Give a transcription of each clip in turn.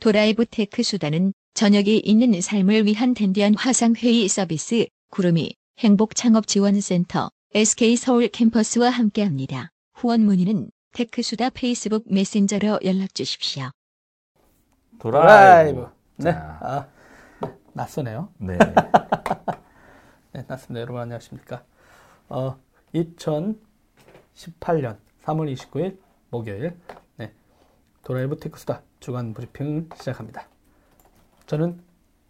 드라이브 테크수다는 저녁이 있는 삶을 위한 댄디한 화상회의 서비스 구름이 행복창업지원센터 SK서울 캠퍼스와 함께합니다. 후원 문의는 테크수다 페이스북 메신저로 연락 주십시오. 드라이브. 네. 자. 아, 네. 낯서네요. 네. 네, 낯습니다. 여러분 안녕하십니까. 어, 2018년 3월 29일 목요일. 네. 도라이브 테크수다 주간 브리핑 시작합니다. 저는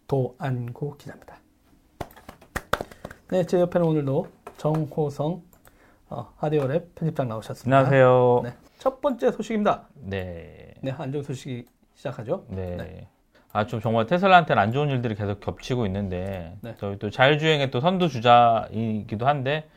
도안고 기자입니다. 네, 제 옆에는 오늘도 정호성 어, 하디오랩 편집장 나오셨습니다. 안녕하세요. 네, 첫 번째 소식입니다. 네. 네, 안정 소식이 시작하죠. 네. 네. 아, 좀 정말 테슬라한테는 안 좋은 일들이 계속 겹치고 있는데, 네. 저희 또 자율주행의 또 선두주자이기도 한데,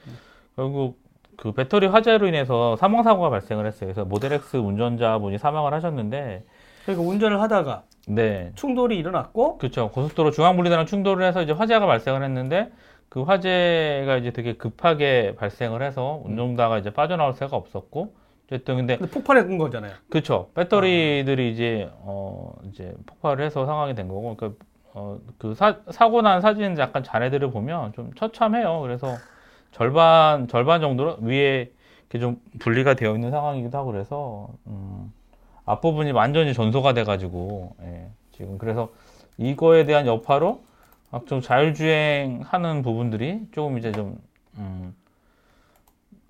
결국 그 배터리 화재로 인해서 사망 사고가 발생을 했어요. 그래서 모델X 운전자분이 사망을 하셨는데, 그러니까 운전을 하다가 네. 충돌이 일어났고 그렇죠. 고속도로 중앙 분리대랑 충돌을 해서 이제 화재가 발생을 했는데, 그 화재가 이제 되게 급하게 발생을 해서 운전자가 이제 빠져나올 새가 없었고, 어쨌든 근데 근데 폭발한 거잖아요. 그렇죠. 배터리들이 이제 어 이제 폭발을 해서 상황이 된 거고, 그러니까 어그 사고 난 사진 약간 자네들을 보면 좀 처참해요. 그래서 절반 절반 정도로 위에 이렇게 좀 분리가 되어 있는 상황이기도 하고 그래서 음, 앞부분이 완전히 전소가 돼가지고 예, 지금 그래서 이거에 대한 여파로 아, 좀 자율주행하는 부분들이 조금 이제 좀 음,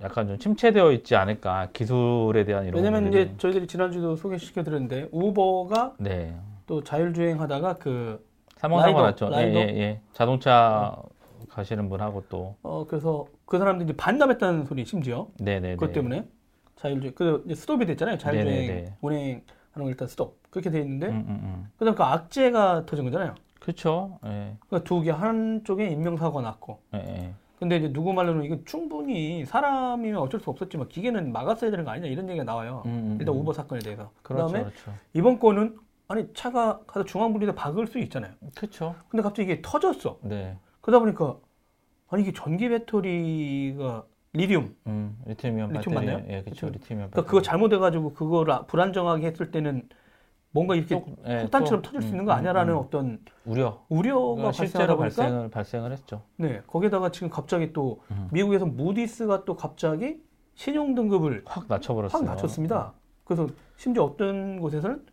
약간 좀 침체되어 있지 않을까 기술에 대한 이런 왜냐면 부분들이. 이제 저희들이 지난주도 소개시켜 드렸는데 우버가 네 또 자율주행 하다가 그 사망사고 났죠. 라이더? 예, 예, 예. 자동차 가시는 분하고 또 어, 그래서 그 사람들이 반납했다는 소리 심지어 네네네 그것 때문에 자율주행 그 스톱이 됐잖아요. 자율주행 네네네. 운행하는 거 일단 스톱 그렇게 돼 있는데 음, 음, 음. 그다음 그 악재가 터진 거잖아요. 그렇죠. 예, 그러니까 두 개 한쪽에 인명사고가 났고 예, 예. 근데 이제 누구 말로는 이건 충분히 사람이면 어쩔 수 없었지만 기계는 막았어야 되는 거 아니냐 이런 얘기가 나와요. 음, 음, 일단 음. 우버 사건에 대해서. 그렇죠, 그다음에 그렇죠. 이번 건은 아니 차가 가서 중앙분리대 박을 수 있잖아요. 그렇죠. 근데 갑자기 이게 터졌어. 네, 그러다 보니까 아니 이게 전기 배터리가 리튬. 음, 리튬이온 리튬 배터리, 맞나요? 예, 그렇죠, 리튬. 리튬이온 그러니까 그거 잘못해가지고 아- 불안정하게 했을 때는 뭔가 이렇게 또, 예, 폭탄처럼 또, 터질 수 음, 있는 거 아니야라는 음, 음. 어떤 우려. 우려가 실제로 발생을 발생을 했죠. 네 거기다가 지금 갑자기 또 음. 미국에서 무디스가 또 갑자기 신용 등급을 확 낮춰버렸어요. 확 낮췄습니다. 그래서 심지어 어떤 곳에서는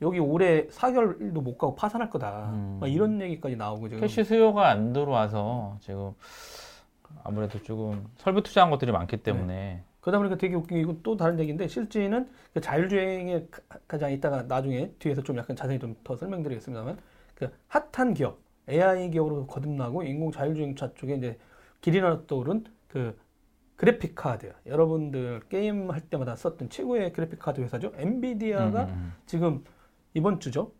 여기 올해 4개월도 못 가고 파산할 거다. 음. 막 이런 얘기까지 나오고 지금. 캐시 수요가 안 들어와서 지금 아무래도 조금 설비 투자한 것들이 많기 때문에 그러다 보니까 되게 웃긴 게 이건 또 다른 얘기인데 실제는 그 자율주행에 가- 가장 이따가 나중에 뒤에서 좀 약간 자세히 좀 더 설명드리겠습니다만 그 핫한 기업 AI 기업으로 거듭나고 인공 자율주행차 쪽에 이제 길이 떠오른 그 그래픽 카드 여러분들 게임 할 때마다 썼던 최고의 그래픽 카드 회사죠 엔비디아가 음, 음, 지금 이번 주죠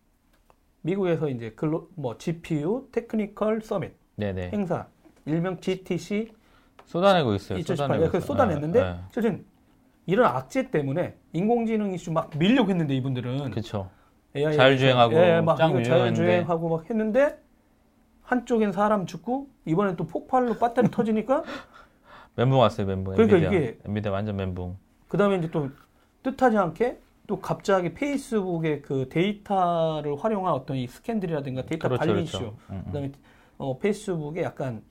미국에서 이제 글로 뭐 GPU technical summit 네네 행사 일명 GTC 쏟아내고 있어요. 2018년 쏟아내고 그. 쏟아냈는데 예, 예. 실은 이런 악재 때문에 인공지능 이슈 막 밀려고 했는데 이분들은 그쵸. AI 자율주행하고 예, 막짱 이거 유명했는데. 자율주행하고 막 했는데 한쪽엔 사람 죽고 이번엔 또 폭발로 배터리 터지니까 멘붕 왔어요, 멘붕. 그러니까 엔비디아. 이게- 엔비디아 완전 멘붕. 그다음에 이제 또 뜻하지 않게 또 갑자기 페이스북의 그 데이터를 활용한 어떤 이 스캔들이라든가 데이터 그렇죠, 관리 그렇죠. 이슈 음, 음. 그다음에 어, 페이스북에 약간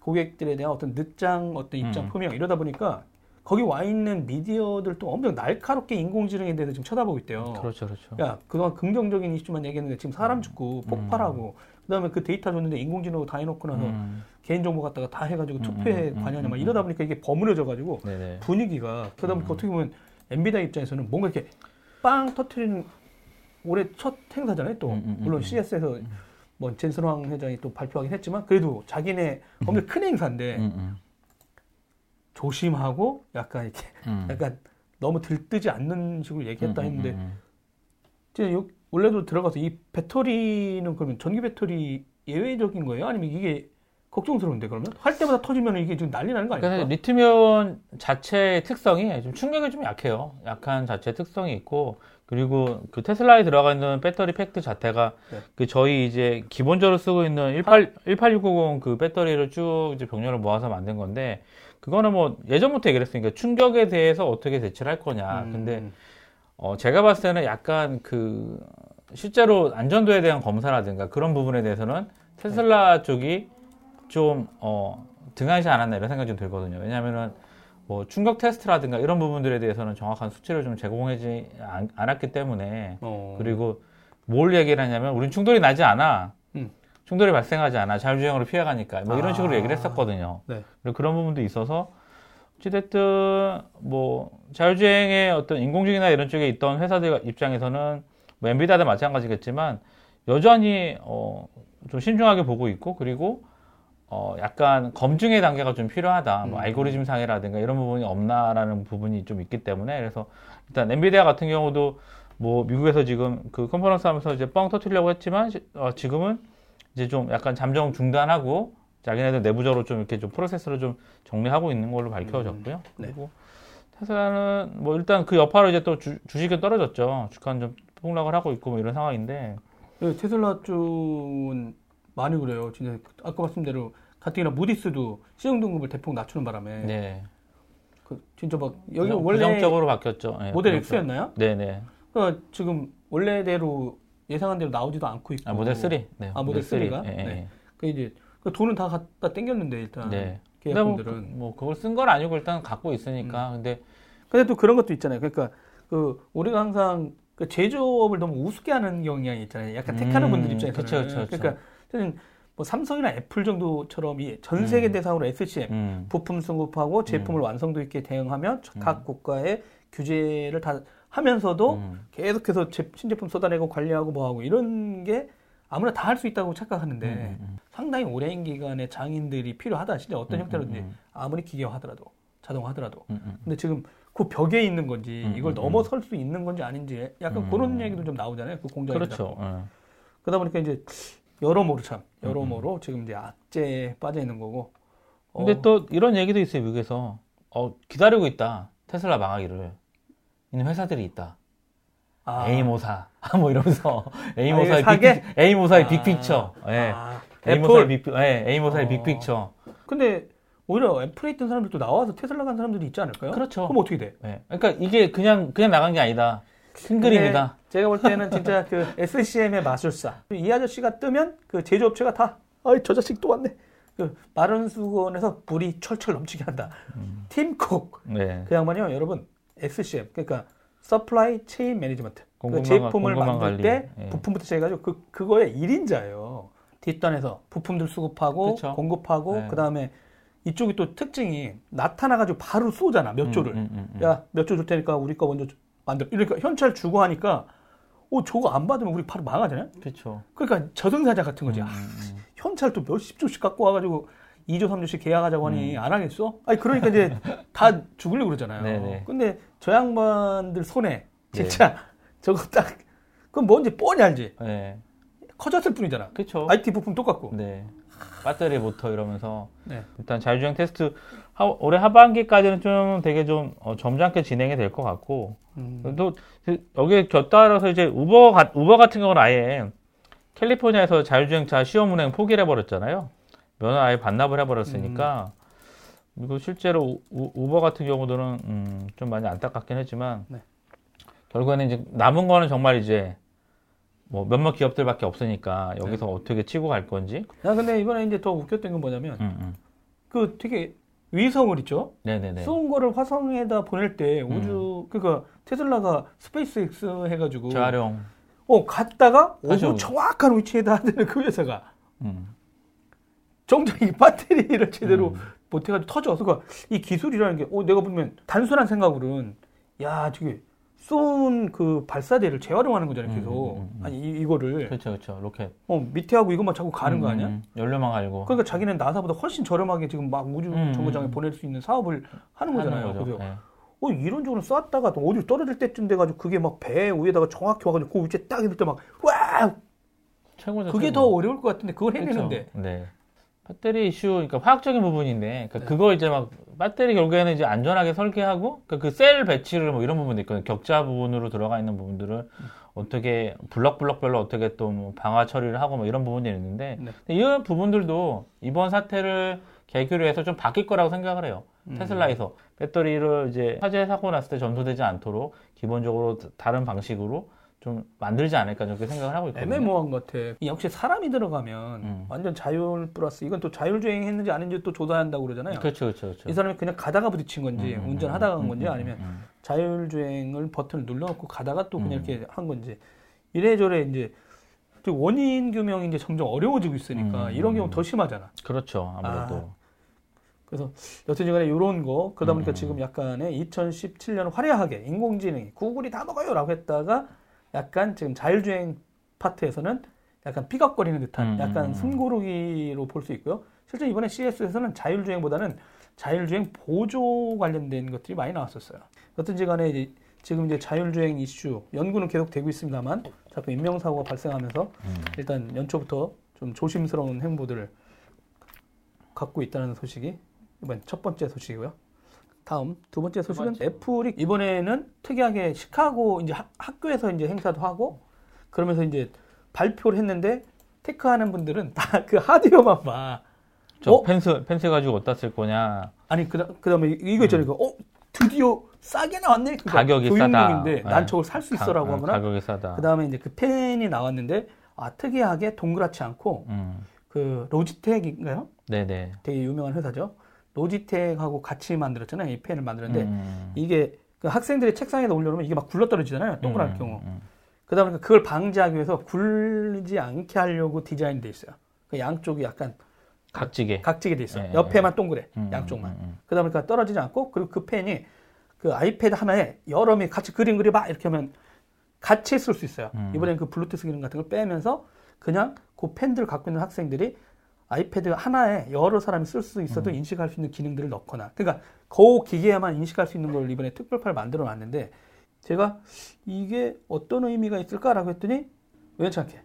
고객들에 대한 어떤 늦장 어떤 입장 음. 표명 이러다 보니까 거기 와 있는 미디어들도 엄청 날카롭게 인공지능에 대해서 지금 쳐다보고 있대요. 그렇죠, 그렇죠. 야 그동안 긍정적인 이슈만 얘기했는데 지금 사람 죽고 폭발하고 그다음에 그 데이터 줬는데 인공지능으로 다 해놓고 나서 음, 개인정보 갖다가 다 해가지고 음, 투표에 음, 음, 관여하냐 막 음, 이러다 보니까 이게 버무려져 가지고 네네. 분위기가 그러다 보니까 음. 어떻게 보면 엔비디아 입장에서는 뭔가 이렇게 빵 터트리는 올해 첫 행사잖아요 또. 음, 음, 물론 음, CS에서 뭐 젠슨황 회장이 또 발표하긴 했지만 그래도 자기네 엄청 큰 행사인데 조심하고 약간 이렇게 음. 약간 너무 들뜨지 않는 식으로 얘기했다 했는데 음, 이제 요- 원래도 들어가서 이 배터리는 그러면 전기 배터리 예외적인 거예요? 아니면 이게 걱정스러운데 그러면 할 때마다 터지면 이게 지금 난리 나는 거 아닙니까? 리튬이온 자체의 특성이 좀 충격이 좀 약해요. 약한 자체 특성이 있고 그리고 그 테슬라에 들어가 있는 배터리 팩트 자체가 네. 그 저희 이제 기본적으로 쓰고 있는 18 18690 그 배터리를 쭉 이제 병렬을 모아서 만든 건데 그거는 뭐 예전부터 얘기를 했으니까 충격에 대해서 어떻게 대처를 할 거냐. 음. 근데 어 제가 봤을 때는 약간 그 실제로 안전도에 대한 검사라든가 그런 부분에 대해서는 테슬라 쪽이 좀 어, 등한시 않았나 이런 생각이 좀 들거든요. 왜냐하면은 뭐 충격 테스트라든가 이런 부분들에 대해서는 정확한 수치를 좀 제공하지 않, 않았기 때문에 어. 그리고 뭘 얘기를 하냐면 우린 충돌이 나지 않아. 음. 충돌이 발생하지 않아. 자율주행으로 피해가니까. 뭐 이런 아. 식으로 얘기를 했었거든요. 네. 그리고 그런 부분도 있어서 어찌됐든 뭐 자율주행의 어떤 인공지능이나 이런 쪽에 있던 회사들 입장에서는 뭐 엔비디아도 마찬가지겠지만 여전히 어, 좀 신중하게 보고 있고 그리고 어, 약간 검증의 단계가 좀 필요하다. 뭐 음. 알고리즘 상이라든가 이런 부분이 없나라는 부분이 좀 있기 때문에 그래서 일단 엔비디아 같은 경우도 뭐 미국에서 지금 그 컨퍼런스 하면서 이제 뻥 터트리려고 했지만 시- 어, 지금은 이제 좀 약간 잠정 중단하고 자기네들 내부적으로 좀 이렇게 좀 프로세스를 좀 정리하고 있는 걸로 밝혀졌고요. 네. 그리고 테슬라는 뭐 일단 그 여파로 이제 또 주, 주식은 떨어졌죠. 주가는 좀 폭락을 하고 있고 뭐 이런 상황인데 그 테슬라 쪽은 많이 그래요. 진짜 아까 말씀대로 가뜩이나 무디스도 시중 등급을 대폭 낮추는 바람에 네. 그 진짜 막 여기 부정- 원래 부정적으로 바뀌었죠. 네, 모델 부정적. X였나요? 네네. 그러니까 지금 원래대로 예상한 대로 나오지도 않고 있고 아 모델 3. 네. 아, 모델 3가? 예, 예, 네. 그 이제 그 돈은 다 갖다 땡겼는데 일단 네. 근데 뭐, 계약분들은 그- 뭐 그걸 쓴 건 아니고 일단 갖고 있으니까. 음. 근데 근데 또 그런 것도 있잖아요. 그러니까 그 우리가 항상 그 제조업을 너무 우습게 하는 경향이 있잖아요. 약간 택하는 음, 분들 입장에서는. 그쵸, 그쵸, 그쵸. 러니까 저는 뭐 삼성이나 애플 정도처럼 이 전 세계 음. 대상으로 SCM 음. 부품 승급하고 제품을 완성도 있게 대응하며 음. 각 국가의 규제를 다 하면서도 음. 계속해서 제- 신제품 쏟아내고 관리하고 뭐하고 이런 게 아무나 다 할 수 있다고 착각하는데 음, 음, 상당히 오랜 기간의 장인들이 필요하다. 진짜 어떤 음, 형태로든지 음, 아무리 기계화하더라도 자동화하더라도 음, 음. 근데 지금 그 벽에 있는 건지 음, 이걸 음, 넘어설 수 있는 건지 아닌지 약간 음. 그런 얘기도 좀 나오잖아요. 그 공장에 그렇죠. 예. 그러다 보니까 이제 여러모로 참 음, 여러모로 지금 이제 악재에 빠져 있는 거고. 근데 어, 또 이런 얘기도 있어요, 미국에서. 어, 기다리고 있다. 테슬라 망하기를. 있는 회사들이 있다. 아, A모사. 뭐 이러면서. 이거 A모사의 사게? big, A모사의 아, big picture. 예. 아, A모사의 애플. big, 예, A모사의 어. big picture. 근데 오히려 애플에 있던 사람들도 나와서 테슬라 간 사람들이 있지 않을까요? 그렇죠. 그럼 어떻게 돼? 예. 그러니까 이게 그냥, 그냥 나간 게 아니다. 큰 그림이다. 근데 제가 볼 때는 진짜 그 SCM의 마술사. 이 아저씨가 뜨면 그 제조업체가 다, 아이, 저 자식 또 왔네. 그 마른 수건에서 물이 철철 넘치게 한다. 음. 팀쿡. 네. 그 양반이요, 여러분. SCM. 그러니까 supply chain management. 그 제품을 만들 관리. 때 예. 부품부터 시작해가지고 그, 그거의 1인자예요. 뒷단에서 부품들 수급하고 그쵸. 공급하고 네. 그 다음에 이쪽이 또 특징이 나타나가지고 바로 쏘잖아 몇 조를. 음, 음, 음, 음. 야, 몇 조 줄 테니까 우리 거 먼저 만들. 이러니까 현찰 주고 하니까, 어, 저거 안 받으면 우리 바로 망하잖아요? 그렇죠. 그러니까 저승사자 같은 거지. 음, 아, 음, 현찰 또 몇십 조씩 갖고 와가지고 2조, 3조씩 계약하자고 하니 음. 안 하겠어? 아니, 그러니까 이제 다 죽으려고 그러잖아요. 네네. 근데 저 양반들 손에 진짜 저거 딱, 그건 뭔지 뻔히 알지. 음. 네. 커졌을 뿐이잖아. 그렇죠. IT 부품 똑같고. 네. 배터리 모터 이러면서 네. 일단 자율주행 테스트 하- 올해 하반기까지는 좀 되게 좀 어, 점잖게 진행이 될 것 같고 음. 또 그- 여기에 곁따라서 이제 우버 가- 우버 같은 경우는 아예 캘리포니아에서 자율주행차 시험 운행 포기를 해버렸잖아요. 면허 아예 반납을 해버렸으니까 그리고 실제로 우, 우버 같은 경우들은 음, 좀 많이 안타깝긴 했지만 네. 결국에는 이제 남은 거는 정말 이제 뭐 몇몇 기업들밖에 없으니까 여기서 어떻게 치고 갈 건지 야, 근데 이번에 이제 더 웃겼던 건 뭐냐면, 음, 음. 그 되게 위성을 있죠? 네네네. 쏜 거를 화성에다 보낼 때 우주 그러니까 테슬라가 스페이스X 해가지고 재활용. 어 갔다가 오고. 정확한 위치에다 하는 그 회사가 음. 정작 이 배터리를 제대로 음. 못해가지고 터져. 그러니까 이 기술이라는 게 어, 내가 보면 단순한 생각으로는 야 저게 쏜 그 발사대를 재활용하는 거잖아요. 계속 음, 음, 음. 아니 이, 이거를 그렇죠, 그렇죠. 로켓. 어 밑에 하고 이것만 자꾸 가는 거 아니야? 음, 음. 연료만 갈고. 그러니까 자기는 나사보다 훨씬 저렴하게 지금 막 우주 음, 정거장에 음. 보낼 수 있는 사업을 하는 거잖아요. 거죠. 그래서 네. 어, 이런적으로 쐈다가 또 어디 떨어질 때쯤 돼가지고 그게 막 배 위에다가 정확히 와가지고 그 위치에 딱 이럴 때 막, 와! 최고죠. 그게 최고. 더 어려울 것 같은데 그걸 그렇죠. 해내는데. 네. 배터리 이슈, 그러니까 화학적인 부분인데, 그러니까 네. 그거 이제 막 배터리 결국에는 이제 안전하게 설계하고, 그러니까 그셀 배치를 뭐 이런 부분도 있거든요. 격자 부분으로 들어가 있는 부분들을 음. 어떻게 블럭블럭별로 어떻게 또 뭐 방화 처리를 하고 뭐 이런 부분들이 있는데, 네. 이런 부분들도 이번 사태를 계기로 해서 좀 바뀔 거라고 생각을 해요. 음. 테슬라에서 배터리를 이제 화재 사고 났을 때 전소되지 않도록 기본적으로 다른 방식으로 좀 만들지 않을까 저렇게 생각을 하고 있거든요. 애매모호한 것 같아. 이 역시 사람이 들어가면 음. 완전 자율 플러스 이건 또 자율주행 했는지 아닌지 또 조사한다고 그러잖아요. 그렇죠, 그렇죠, 그렇죠. 이 사람이 그냥 가다가 부딪힌 건지 음, 음, 운전하다가 간 음, 건지 음, 아니면 음, 음. 자율주행을 버튼을 눌러놓고 가다가 또 그냥 음. 이렇게 한 건지 이래저래 이제 또 원인 규명이 이제 점점 어려워지고 있으니까 음, 이런 음, 경우 음. 더 심하잖아. 그렇죠. 아무래도. 그래서 여튼간에 이런 거 그러다 보니까 음. 지금 약간의 2017년 화려하게 인공지능이 구글이 다 먹어요라고 했다가 약간 지금 자율주행 파트에서는 약간 삐걱거리는 듯한 음, 약간 음. 숨고르기로 볼 수 있고요. 실제 이번에 CS에서는 자율주행보다는 자율주행 보조 관련된 것들이 많이 나왔었어요. 어떤지 간에 이제 지금 이제 자율주행 이슈 연구는 계속 되고 있습니다만 자꾸 인명사고가 발생하면서 음. 일단 연초부터 좀 조심스러운 행보들을 갖고 있다는 소식이 이번 첫 번째 소식이고요. 다음 두 번째 소식은 번째. 애플이 이번에는 특이하게 시카고 이제 학- 학교에서 이제 행사도 하고 그러면서 이제 발표를 했는데 테크하는 분들은 다 그 하드웨어만 봐. 저 어? 펜스 펜스 가지고 어디다 쓸 거냐. 아니 그다 그다음에 이거 있잖아요. 이거 어 드디어 싸게 나왔네. 음. 가격이 싸다. 난 네. 저걸 살수 가- 있어라고 어, 하거나 가격이 싸다. 그다음에 이제 그 펜이 나왔는데 아 특이하게 동그랗지 않고 음. 그 로지텍인가요? 네네. 되게 유명한 회사죠. 로지텍하고 같이 만들었잖아요. 이 펜을 만드는데 음. 이게 그 학생들이 책상에다 올려놓으면 이게 막 굴러 떨어지잖아요. 동그랄 음, 경우. 음, 그다음에 그걸 방지하기 위해서 굴리지 않게 하려고 디자인돼 있어요. 그 양쪽이 약간 각지게. 각지게 돼 있어요. 예, 옆에만 동그래. 음, 양쪽만. 음, 음. 그다음에 그 떨어지지 않고 그리고 그 펜이 그 아이패드 하나에 여러 명 같이 그림 그려봐 이렇게 하면 같이 쓸 수 있어요. 음. 이번엔 그 블루투스 기능 같은 걸 빼면서 그냥 그 펜들 갖고 있는 학생들이 아이패드 하나에 여러 사람이 쓸 수 있어도 음. 인식할 수 있는 기능들을 넣거나 그러니까 그 기계에만 인식할 수 있는 걸 이번에 특별파를 만들어 놨는데 제가 이게 어떤 의미가 있을까라고 했더니 우연치 않게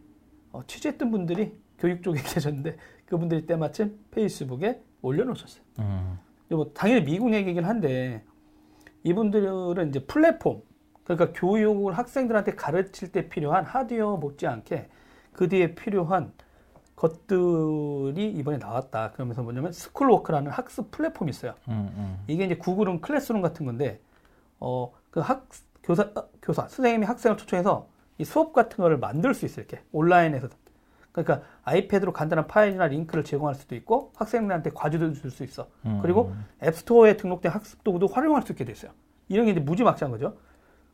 어, 취재했던 분들이 교육 쪽에 계셨는데 그분들이 때마침 페이스북에 올려놓으셨어요. 음. 뭐 당연히 미국 얘기긴 한데 이분들은 이제 플랫폼 그러니까 교육을 학생들한테 가르칠 때 필요한 하드웨어 못지않게 그 뒤에 필요한 것들이 이번에 나왔다. 그러면서 뭐냐면 스쿨워크라는 학습 플랫폼이 있어요. 음, 음. 이게 이제 구글은 클래스룸 같은 건데 어 그 학 교사 어, 교사 선생님이 학생을 초청해서 이 수업 같은 거를 만들 수 있어요. 이렇게 온라인에서 그러니까 아이패드로 간단한 파일이나 링크를 제공할 수도 있고 학생들한테 과제도 줄 수 있어. 음, 그리고 앱스토어에 등록된 학습 도구도 활용할 수 있게 돼 있어요. 이런 게 이제 무지막지한 거죠.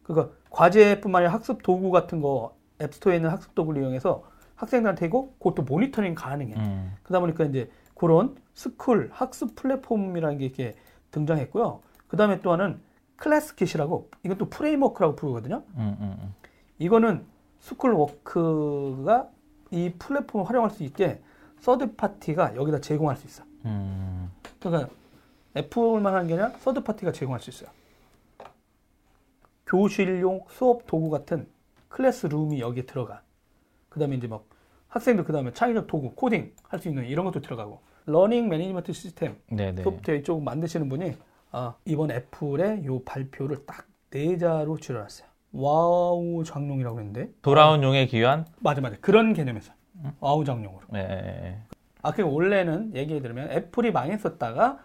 그러니까 과제뿐만 아니라 학습 도구 같은 거 앱스토어에 있는 학습 도구를 이용해서 학생들한테 이거 그것도 모니터링 가능해. 음. 그러다 보니까 이제 그런 스쿨 학습 플랫폼이라는 게 이렇게 등장했고요. 그 다음에 또 하나는 ClassKit이라고 또 프레임워크라고 부르거든요. 음, 음, 음. 이거는 스쿨워크가 이 플랫폼을 활용할 수 있게 서드 파티가 여기다 제공할 수 있어. 음. 그러니까 애플만 하는 게 아니라 서드 파티가 제공할 수 있어요. 교실용 수업 도구 같은 클래스룸이 여기에 들어가. 그 다음에 이제 막 학생들 그 다음에 창의적 도구, 코딩 할 수 있는 이런 것도 들어가고. learning management system 네네. 소프트웨어 이쪽 만드시는 분이 아, 이번 애플의 요 발표를 딱 네 자로 줄여놨어요. 와호장룡이라고 했는데 돌아온 용의 귀환. 맞아 맞아 그런 개념에서 와호장룡으로. 네. 아, 그 원래는 얘기해 드리면 애플이 망했었다가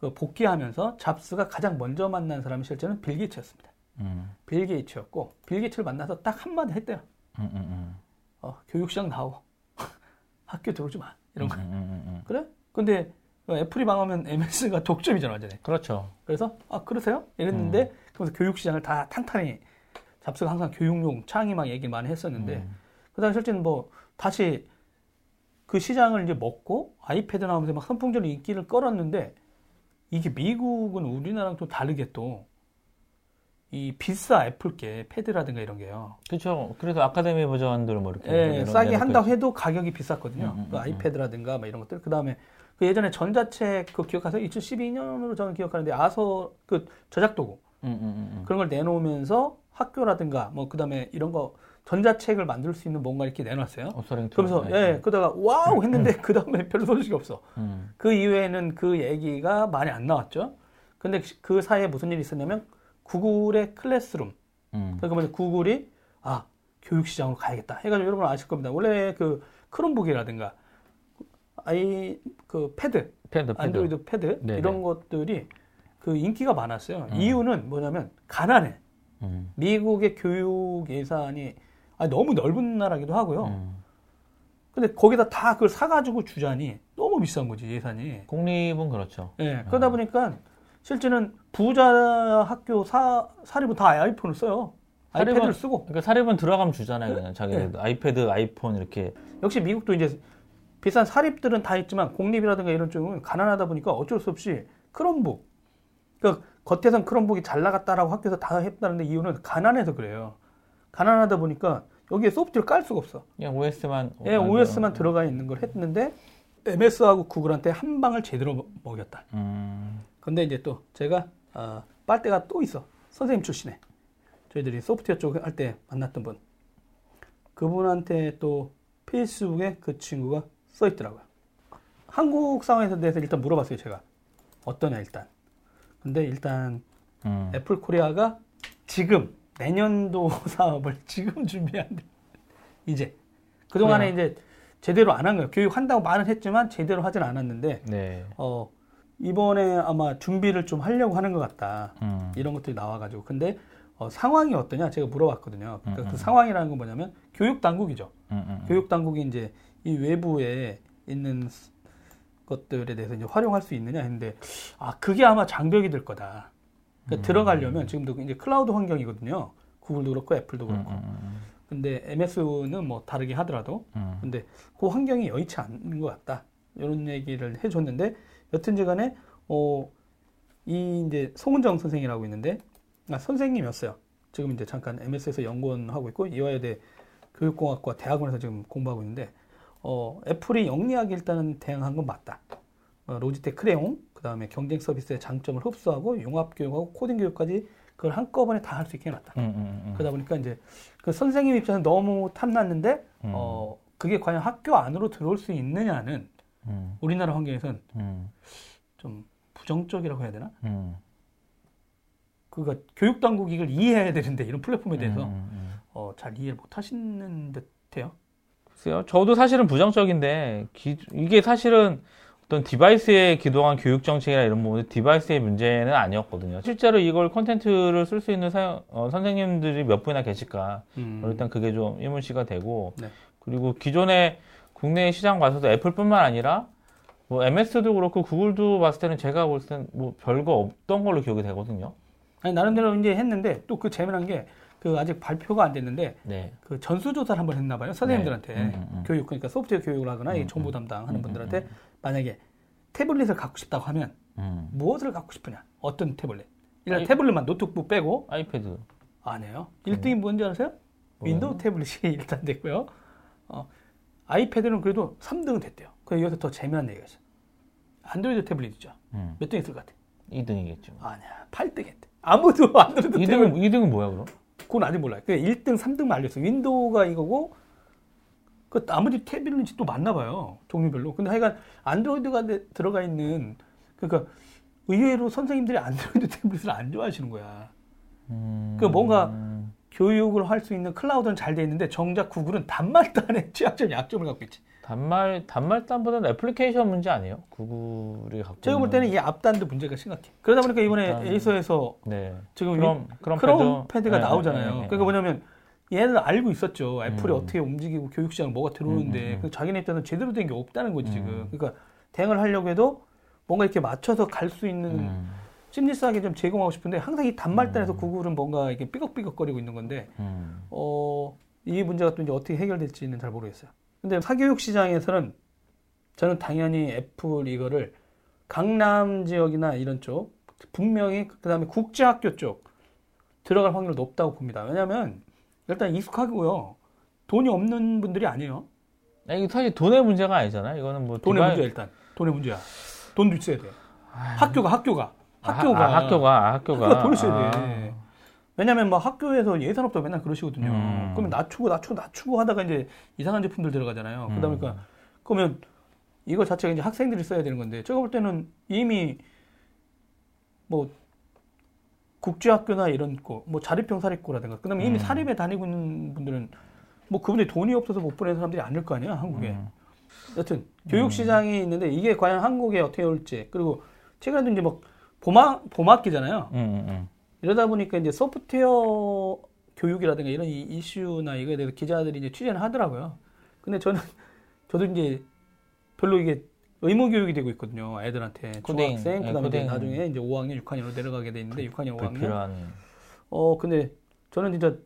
그 복귀하면서 잡스가 가장 먼저 만난 사람이 실제는 빌 게이츠였습니다. 음, 빌 게이츠였고 빌 게이츠를 만나서 딱 한마디 했대요. 음, 음, 음. 어, 교육시장 나오. 학교 들어오지 마. 이런 거. 음, 음, 음. 그래? 근데 애플이 망하면 MS가 독점이잖아, 완전히. 그렇죠. 그래서 아 그러세요? 이랬는데 그러면서 교육시장을 다 탄탄히 잡스가 항상 교육용 창의 막 얘기 많이 했었는데 음. 그다음 실제는 뭐 다시 그 시장을 이제 먹고 아이패드 나오면서 막 선풍적으로 인기를 끌었는데 이게 미국은 우리나라랑 좀 다르게 또 이 비싸 애플 게 패드라든가 이런 게요. 그렇죠. 그래서 아카데미 버전들 뭐 이렇게 예, 싸게 한다고 해도 가격이 비쌌거든요. 음, 음, 그 음, 아이패드라든가 막 이런 것들. 그 다음에 그 예전에 전자책 그 기억하세요? 2012년으로 저는 기억하는데 아서 그 저작 도구 음, 음, 음, 음. 그런 걸 내놓으면서 학교라든가 뭐 그다음에 이런 거 전자책을 만들 수 있는 뭔가 이렇게 내놨어요. Tool. 그러면서 네. 예, 그러다가 wow 했는데 그 다음에 별로 소식이 없어. 음, 그 이후에는 그 얘기가 많이 안 나왔죠. 근데 그 사이에 무슨 일이 있었냐면 구글의 클래스룸. 음. 그러니까 구글이 아 교육 시장으로 가야겠다. 해가지고 여러분 아실 겁니다. 원래 그 크롬북이라든가 아이 그 패드, 패드, 패드. 안드로이드 패드 네네. 이런 것들이 그 인기가 많았어요. 음. 이유는 뭐냐면 가난해. 음, 미국의 교육 예산이 아 너무 넓은 나라기도 하고요. 음. 근데 거기다 다 그걸 사가지고 주자니 너무 비싼 거지 예산이. 공립은 그렇죠. 예, 그러다 보니까 실제는 부자 학교 사 사립은 다 아이폰을 써요. 아이패드를 사립은- 쓰고. 그러니까 사립은 들어가면 주잖아요. 그냥 자기들 네. 아이패드, 아이폰 이렇게. 역시 미국도 이제 비싼 사립들은 다 있지만 공립이라든가 이런 쪽은 가난하다 보니까 어쩔 수 없이 크롬북. 그러니까 겉에선 크롬북이 잘 나갔다라고 학교에서 다 했다는데 이유는 가난해서 그래요. 가난하다 보니까 여기에 소프트웨어를 깔 수가 없어. 그냥 OS만. 예, OS만 들어가 있는 걸 했는데 MS하고 구글한테 한 방을 제대로 먹였다. 음. 근데 이제 또 제가 어, 빨대가 또 있어. 선생님 출신에. 저희들이 소프트웨어 쪽 할 때 만났던 분. 그분한테 또 페이스북에 그 친구가 써 있더라고요. 한국 상황에 대해서 일단 물어봤어요, 제가. 어떠냐, 일단. 근데 일단 음. 애플 코리아가 지금 내년도 사업을 지금 준비한대. 이제. 그동안에 그래요. 이제 제대로 안 한 거예요. 교육한다고 말은 했지만 제대로 하진 않았는데, 네. 어, 이번에 아마 준비를 좀 하려고 하는 것 같다. 음. 이런 것들이 나와가지고. 근데 어, 상황이 어떠냐? 제가 물어봤거든요. 그러니까 음, 그 음. 상황이라는 건 뭐냐면 교육 당국이죠. 음, 음, 음. 교육 당국이 이제 이 외부에 있는 스- 것들에 대해서 이제 활용할 수 있느냐 했는데 아 그게 아마 장벽이 될 거다. 그러니까 음. 들어가려면 지금도 이제 클라우드 환경이거든요. 구글도 그렇고 애플도 음, 그렇고. 음, 근데 MS는 뭐 다르게 하더라도 음. 근데 그 환경이 여의치 않는 것 같다. 이런 얘기를 해줬는데 여튼지 간에 어, 이 이제 송은정 선생이라고 있는데 아, 선생님이었어요. 지금 이제 잠깐 MS에서 연구원하고 있고 이화여대 교육공학과 대학원에서 지금 공부하고 있는데 어, 애플이 영리하게 일단은 대응한 건 맞다. 어, 로지텍 크레용 그 다음에 경쟁 서비스의 장점을 흡수하고 융합 교육하고 코딩 교육까지 그걸 한꺼번에 다 할 수 있게 해놨다. 음, 음, 음. 그러다 보니까 이제 그 선생님 입장에서 너무 탐났는데 음. 어 그게 과연 학교 안으로 들어올 수 있느냐는 음, 우리나라 환경에선 음, 좀 부정적이라고 해야 되나? 음. 그가 교육 당국이 이걸 이해해야 되는데 이런 플랫폼에 대해서 음, 음, 음. 어, 잘 이해를 못 하시는 듯해요. 글쎄요. 저도 사실은 부정적인데 기- 이게 사실은 어떤 device에 기동한 교육 정책이나 이런 부분 device의 문제는 아니었거든요. 실제로 이걸 콘텐츠를 쓸 수 있는 사용- 어, 선생님들이 몇 분이나 계실까? 음. 일단 그게 좀 의문시가 되고 네. 그리고 기존에 국내 시장 봐서도 애플뿐만 아니라 뭐 MS도 그렇고 구글도 봤을 때는 제가 볼 때는 뭐 별거 없던 걸로 기억이 되거든요. 아니 나름대로 이제 했는데 또 그 재미난 게 그 아직 발표가 안 됐는데 네. 그 전수조사를 한번 했나 봐요. 선생님들한테 네. 음, 음, 음. 교육 그러니까 소프트웨어 교육을 하거나 이 음, 정보 음. 담당하는 음, 분들한테 음, 만약에 태블릿을 갖고 싶다고 하면 음. 무엇을 갖고 싶으냐? 어떤 태블릿? 일단 아이- 태블릿만 노트북 빼고 아이패드. 아니에요. 1등이 뭔지 아세요? 윈도우 태블릿이 일단 됐고요. 어, 아이패드는 그래도 3등은 됐대요. 그 여기서 더 재미난 얘기가 있어요. 안드로이드 태블릿이죠. 음. 몇등 했을 것 같아? 2등이겠죠. 아니야. 8등 했대. 아무도 안드로이드 태블릿 2등은 2등은 뭐야 그럼? 그건 아직 몰라요. 그 1등, 3등만 알렸어요. 윈도우가 이거고 그 나머지 태블릿이 또 맞나 봐요. 종류별로. 근데 하여간 안드로이드가 내- 들어가 있는 그러니까 의외로 선생님들이 안드로이드 태블릿을 안 좋아하시는 거야. 음. 그 뭔가 교육을 할 수 있는 클라우드는 잘 돼 있는데 정작 구글은 단말단의 취약점, 약점을 갖고 있지. 단말 단말단보다는 애플리케이션 문제 아니에요? 구글이 갖고 제가 볼 때는 이 앞단도 문제가 심각해. 그러다 보니까 이번에. 에이서에서 네. 지금 그럼 그럼 크롬 패드 가 네, 나오잖아요. 네, 네, 네. 그러니까 뭐냐면 얘는 알고 있었죠. 애플이 음. 어떻게 움직이고 교육 시장 뭐가 들어오는데 음, 음, 음. 그 자기네 입장에서 제대로 된 게 없다는 거지 지금. 음. 그러니까 대응을 하려고 해도 뭔가 이렇게 맞춰서 갈 수 있는 음, 심리스하게 좀 제공하고 싶은데 항상 이 단말단에서 음. 구글은 뭔가 이게 삐걱삐걱거리고 있는 건데 음. 어, 이 문제가 또 이제 어떻게 해결될지는 잘 모르겠어요. 근데 사교육 시장에서는 저는 당연히 애플 이거를 강남 지역이나 이런 쪽, 분명히 그 다음에 국제학교 쪽 들어갈 확률이 높다고 봅니다. 왜냐하면 일단 익숙하고요. 돈이 없는 분들이 아니에요. 아니, 이게 사실 돈의 문제가 아니잖아요. 이거는 뭐 돈의 디바이- 문제야 일단. 돈의 문제야. 돈도 있어야 돼. 아유. 학교가 학교가 아, 학교가 아, 학교가 아, 학교가 학교가 돈을 써야 아. 돼. 왜냐면 막 학교에서 예산 없다고 맨날 그러시거든요. 음. 그러면 낮추고 낮추고 낮추고 하다가 이제 이상한 제품들 들어가잖아요. 그러다 음. 보니까 그러면 이거 자체가 이제 학생들이 써야 되는 건데 제가 볼 때는 이미 뭐 국제학교나 이런 거, 뭐 자립형 사립고라든가 그다음에 이미 음. 사립에 다니고 있는 분들은 뭐 그분들이 돈이 없어서 못 보내는 사람들이 아닐 거 아니야 한국에. 음. 여튼 교육 시장이 있는데 이게 과연 한국에 어떻게 올지 그리고 최근에도 이제 뭐 봄학 봄학기잖아요. 음, 음, 음. 이러다 보니까 이제 소프트웨어 교육이라든가 이런 이- 이슈나 이거에 대해서 기자들이 이제 취재를 하더라고요. 근데 저는 저도 이제 별로 이게 의무 교육이 되고 있거든요. 애들한테 코딩, 중학생 예, 그다음에. 나중에 이제 5학년, 6학년으로 내려가게 돼 있는데 6학년, 5학년. 불필요한 어 근데 저는 진짜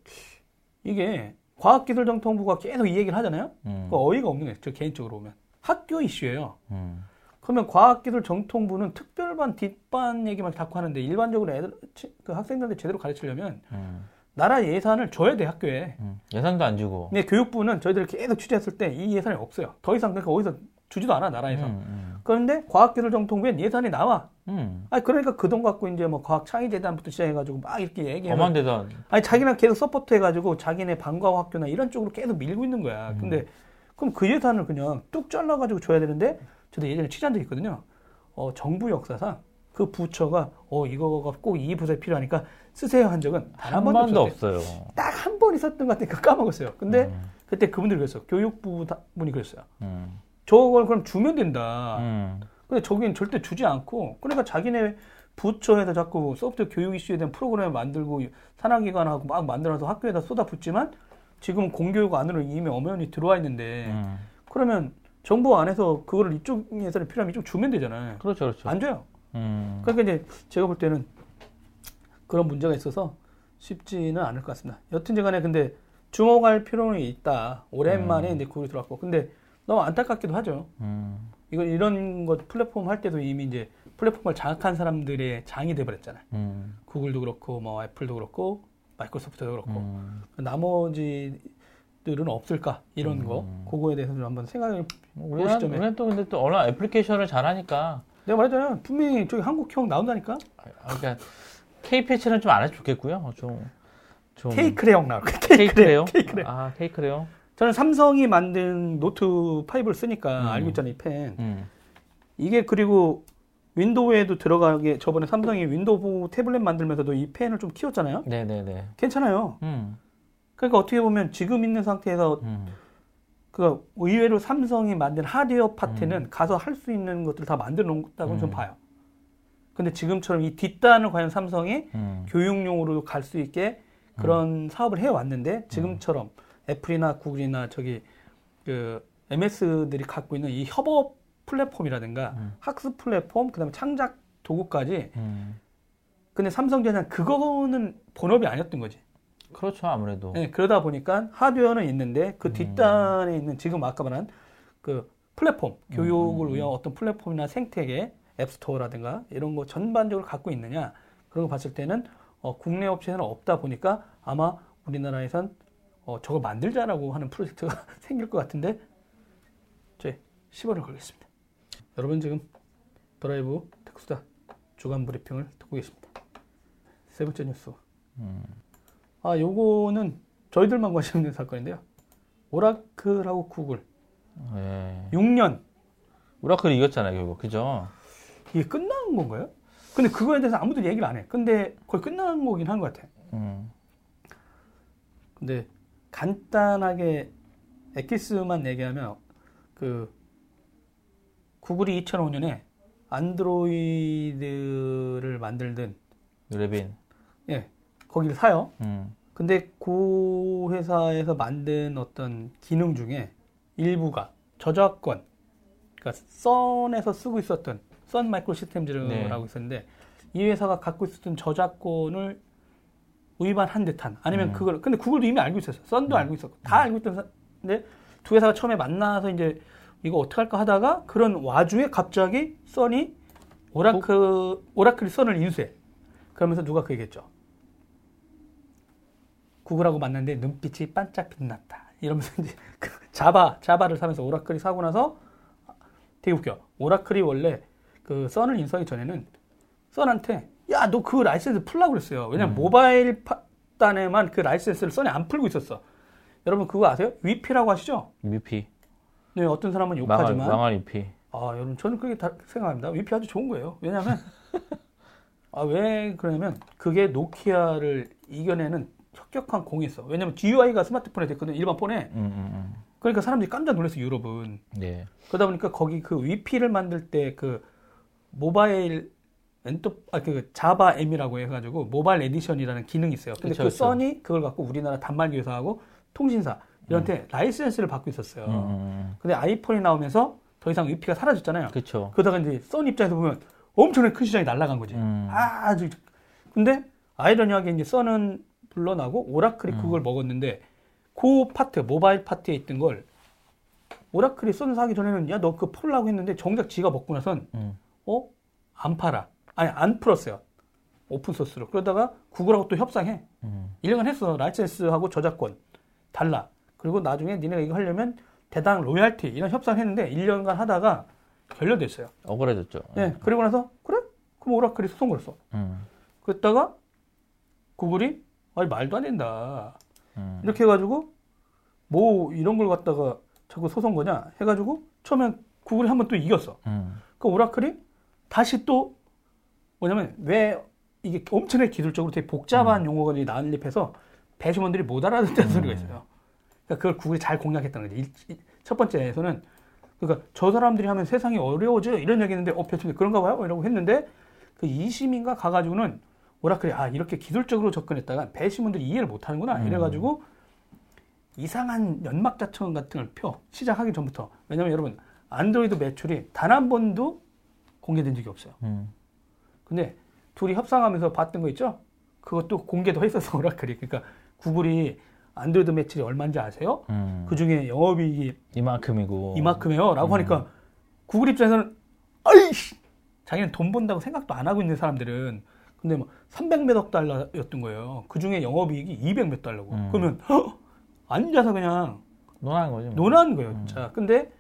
이게 과학기술정통부가 계속 이 얘기를 하잖아요. 음, 그 어이가 없는 거예요. 저 개인적으로 보면 학교 이슈예요. 음, 그러면 과학기술 정통부는 특별반, 뒷반 얘기만 자꾸 하는데 일반적으로 애들 치- 그 학생들한테 제대로 가르치려면 음, 나라 예산을 줘야 돼 학교에. 음. 예산도 안 주고 근데 교육부는 저희들 계속 취재했을 때 이 예산이 없어요. 더 이상 그러니까 어디서 주지도 않아 나라에서. 음, 그런데 과학기술 정통부엔 예산이 나와. 음, 음. 아 그러니까 그 돈 갖고 이제 뭐 과학 창의 재단부터 시작해가지고 막 이렇게 얘기해. 엄한 데다 아니 자기는 계속 support 해가지고 자기네 방과후 학교나 이런 쪽으로 계속 밀고 있는 거야. 근데 그럼 그 예산을 그냥 뚝 잘라가지고 줘야 되는데 저도 예전에 취재한 적 있거든요. 어, 정부 역사상 그 부처가 어 이거가 꼭 이 부서에 필요하니까 쓰세요 한 적은 단한한 번도. 없어요. 딱 한 번 있었던 것 같으니까 까먹었어요. 근데 음, 그때 그분들이 그랬어요. 교육부 다- 분이 그랬어요. 음, 저걸 그럼 주면 된다. 음, 근데 저긴 절대 주지 않고 그러니까 자기네 부처에서 자꾸 소프트웨어 교육 이슈에 대한 프로그램을 만들고 산하기관하고 막 만들어서 학교에다 쏟아붓지만 지금 공교육 안으로 이미 엄연히 들어와 있는데 음. 그러면 정부 안에서 그거를 이쪽 예산이 필요하면 이쪽 주면 되잖아요. 그렇죠, 그렇죠. 안 줘요. 음, 그러니까 이제 제가 볼 때는 그런 문제가 있어서 쉽지는 않을 것 같습니다. 여튼지 간에 근데 주목할 필요는 있다. 오랜만에 이제 그룹이 들어왔고. 근데 너무 안타깝기도 하죠. 음, 이거 이런 것 플랫폼 할 때도 이미 이제 플랫폼을 장악한 사람들의 장이 돼버렸잖아요. 음, 구글도 그렇고 뭐 애플도 그렇고 마이크로소프트도 그렇고 음. 나머지 들은 없을까 이런 거 그거에 대해서 좀 한번 생각을 우리는. 우리는 또 근데 또 언론 애플리케이션을 잘하니까 내가 말했잖아요. 분명히 저기 한국형 나온다니까. 아, 그러니까 K 패치는 좀 안 해도 좋겠고요. 좀, 좀 케이크레형 나올 거야. 케이크래요? 케이크레. 아 케이크래요? 저는 삼성이 만든 노트 5를 쓰니까 음. 알고 있잖아요, 이 펜. 음, 이게 그리고 윈도우에도 들어가게 저번에 삼성이 윈도우 태블릿 만들면서도 이 펜을 좀 키웠잖아요. 네, 네, 네. 괜찮아요. 음, 그러니까 어떻게 보면 지금 있는 상태에서 음, 그 의외로 삼성이 만든 하드웨어 파트는 가서 할 수 있는 것들을 다 만들어 놓았다고 좀 음. 봐요. 근데 지금처럼 이 뒷단을 과연 삼성이 음, 교육용으로 갈 수 있게 그런 사업을 해 왔는데 지금처럼 애플이나 구글이나 저기 그 MS들이 갖고 있는 이 협업 플랫폼이라든가 음. 학습 플랫폼 그다음에 창작 도구까지 음. 근데 삼성전자는 그거는 본업이 아니었던 거지. 그렇죠, 아무래도. 네, 그러다 보니까 하드웨어는 있는데 그 음. 뒷단에 있는 지금 아까 말한 그 플랫폼 교육을 음. 위한 어떤 플랫폼이나 생태계 앱스토어라든가 이런 거 전반적으로 갖고 있느냐 그런 거 봤을 때는 어, 국내 업체는 없다 보니까 아마 우리나라에선 어, 저거 만들자라고 하는 프로젝트가 생길 것 같은데 저희 10원을 걸겠습니다. 여러분 지금 드라이브 특수다 주간 브리핑을 듣고 계십니다. 세 번째 뉴스. 음. 아, 요거는 저희들만 관심 있는 사건인데요. 오라클하고 구글 예. 6년 오라클이 이겼잖아요, 결국. 그죠? 이게 끝난 건가요? 근데 그거에 대해서 아무도 얘기를 안 해. 근데 거의 끝난 거긴 한 것 같아. 음. 근데 간단하게 엑기스만 얘기하면 그 구글이 2005년에 안드로이드를 만들던 레빈. 예 거기를 사요. 음. 근데 그 회사에서 만든 어떤 기능 중에 일부가 저작권, 그러니까 썬에서 쓰고 있었던 썬 마이크로 시스템즈라고 네. 있었는데 이 회사가 갖고 있었던 저작권을 위반한 듯한 아니면 음. 그걸 근데 구글도 이미 알고 있었어. 썬도 알고 있었고 다 알고 있던 근데 두 회사가 처음에 만나서 이제 이거 어떻게 할까 하다가 그런 와중에 갑자기 썬이 오라클 오라클이 썬을 인수해. 그러면서 누가 그 얘기했죠. 구글하고 만났는데 눈빛이 반짝 빛났다. 이러면서 이제 그 자바 자바를 사면서 오라클이 사고 나서 되게 웃겨. 오라클이 원래 그 썬을 인수하기 전에는 썬한테 야 너 그 라이센스 풀라고 그랬어요. 왜냐면 음. 모바일 파- 단에만 그 라이센스를 썬이 안 풀고 있었어. 여러분 그거 아세요? 위피라고 하시죠? 위피. 네, 어떤 사람은 욕하지만 망할 위피. 아, 여러분 저는 그렇게 다 생각합니다. 위피 아주 좋은 거예요. 왜냐하면 아, 왜 그러냐면 그게 노키아를 이겨내는 혁혁한 공이 있어. 왜냐면 GUI가 스마트폰에 됐거든. 일반 폰에. 음, 음, 그러니까 사람들이 깜짝 놀랐어, 유럽은. 음. 네. 그러다 보니까 거기 그 위피를 만들 때 그 모바일 엔터 아그 Java ME라고 해가지고 Mobile Edition이라는 기능이 있어요. 근데 그쵸, 그 그쵸. 썬이 그걸 갖고 우리나라 단말기 회사하고 통신사 이런 데 라이센스를 받고 있었어요. 음, 근데 아이폰이 나오면서 더 이상 위피가 사라졌잖아요. 그렇죠. 그러다가 이제 썬이 입장에서 보면 엄청나게 큰 시장이 날아간 거지. 음. 아주 근데 아이러니하게 이제 썬은 물러나고 오라클이 음. 그걸 먹었는데 그 파트 모바일 파트에 있던 걸 오라클이 사기 전에는 야 너 그거 풀라고 했는데 정작 지가 먹고 나선 음. 어? 안 팔아. 아니 안 풀었어요. open source로. 그러다가 구글하고 또 협상해. 음. 1년간 했어. 라이센스하고 저작권 달라. 그리고 나중에 니네가 이거 하려면 대당 로얄티 이런 협상했는데 1년간 하다가 결렬됐어요. 억울해졌죠. 예. 그리고 나서 그래? 그럼 오라클이 소송 걸었어. 음. 그랬다가 구글이 아니 말도 안 된다. 음. 이렇게 해가지고 뭐 이런 걸 갖다가 자꾸 소송 거냐 해가지고 처음엔 구글이 한번 또 이겼어. 음. 그 오라클이 다시 또 뭐냐면 왜 이게 엄청나게 기술적으로 되게 복잡한 용어들이 난립해서 배심원들이 못 알아듣는 소리가 있어요. 그러니까 그걸 구글이 잘 공략했다는 거지. 일- 일- 첫 번째에서는 그러니까 저 사람들이 하면 세상이 어려워져 이런 얘기 했는데 어 배심원이 그런가 봐요 이라고 했는데 그 2심인가 가가지고는 오라클이 아 이렇게 기술적으로 접근했다가 배심원들이 이해를 못하는구나 음. 이래가지고 이상한 연막자청 같은 걸 펴 시작하기 전부터 왜냐면 여러분 안드로이드 매출이 단 한 번도 공개된 적이 없어요. 음. 근데 둘이 협상하면서 봤던 거 있죠? 그것도 공개도 했었어 오라클이. 그러니까 구글이 안드로이드 매출이 얼마인지 아세요? 음. 그 중에 영업이익이 이만큼이고. 이만큼이에요.라고 음. 하니까 구글 입장에서는 아이씨 자기는 돈 번다고 생각도 안 하고 있는 사람들은 근데 뭐 300몇억 달러였던 거예요. 그 중에 영업이익이 200몇 달러고. 음. 그러면 헉! 앉아서 그냥 논하는 거지. 뭐. 논하는 거예요, 진짜. 근데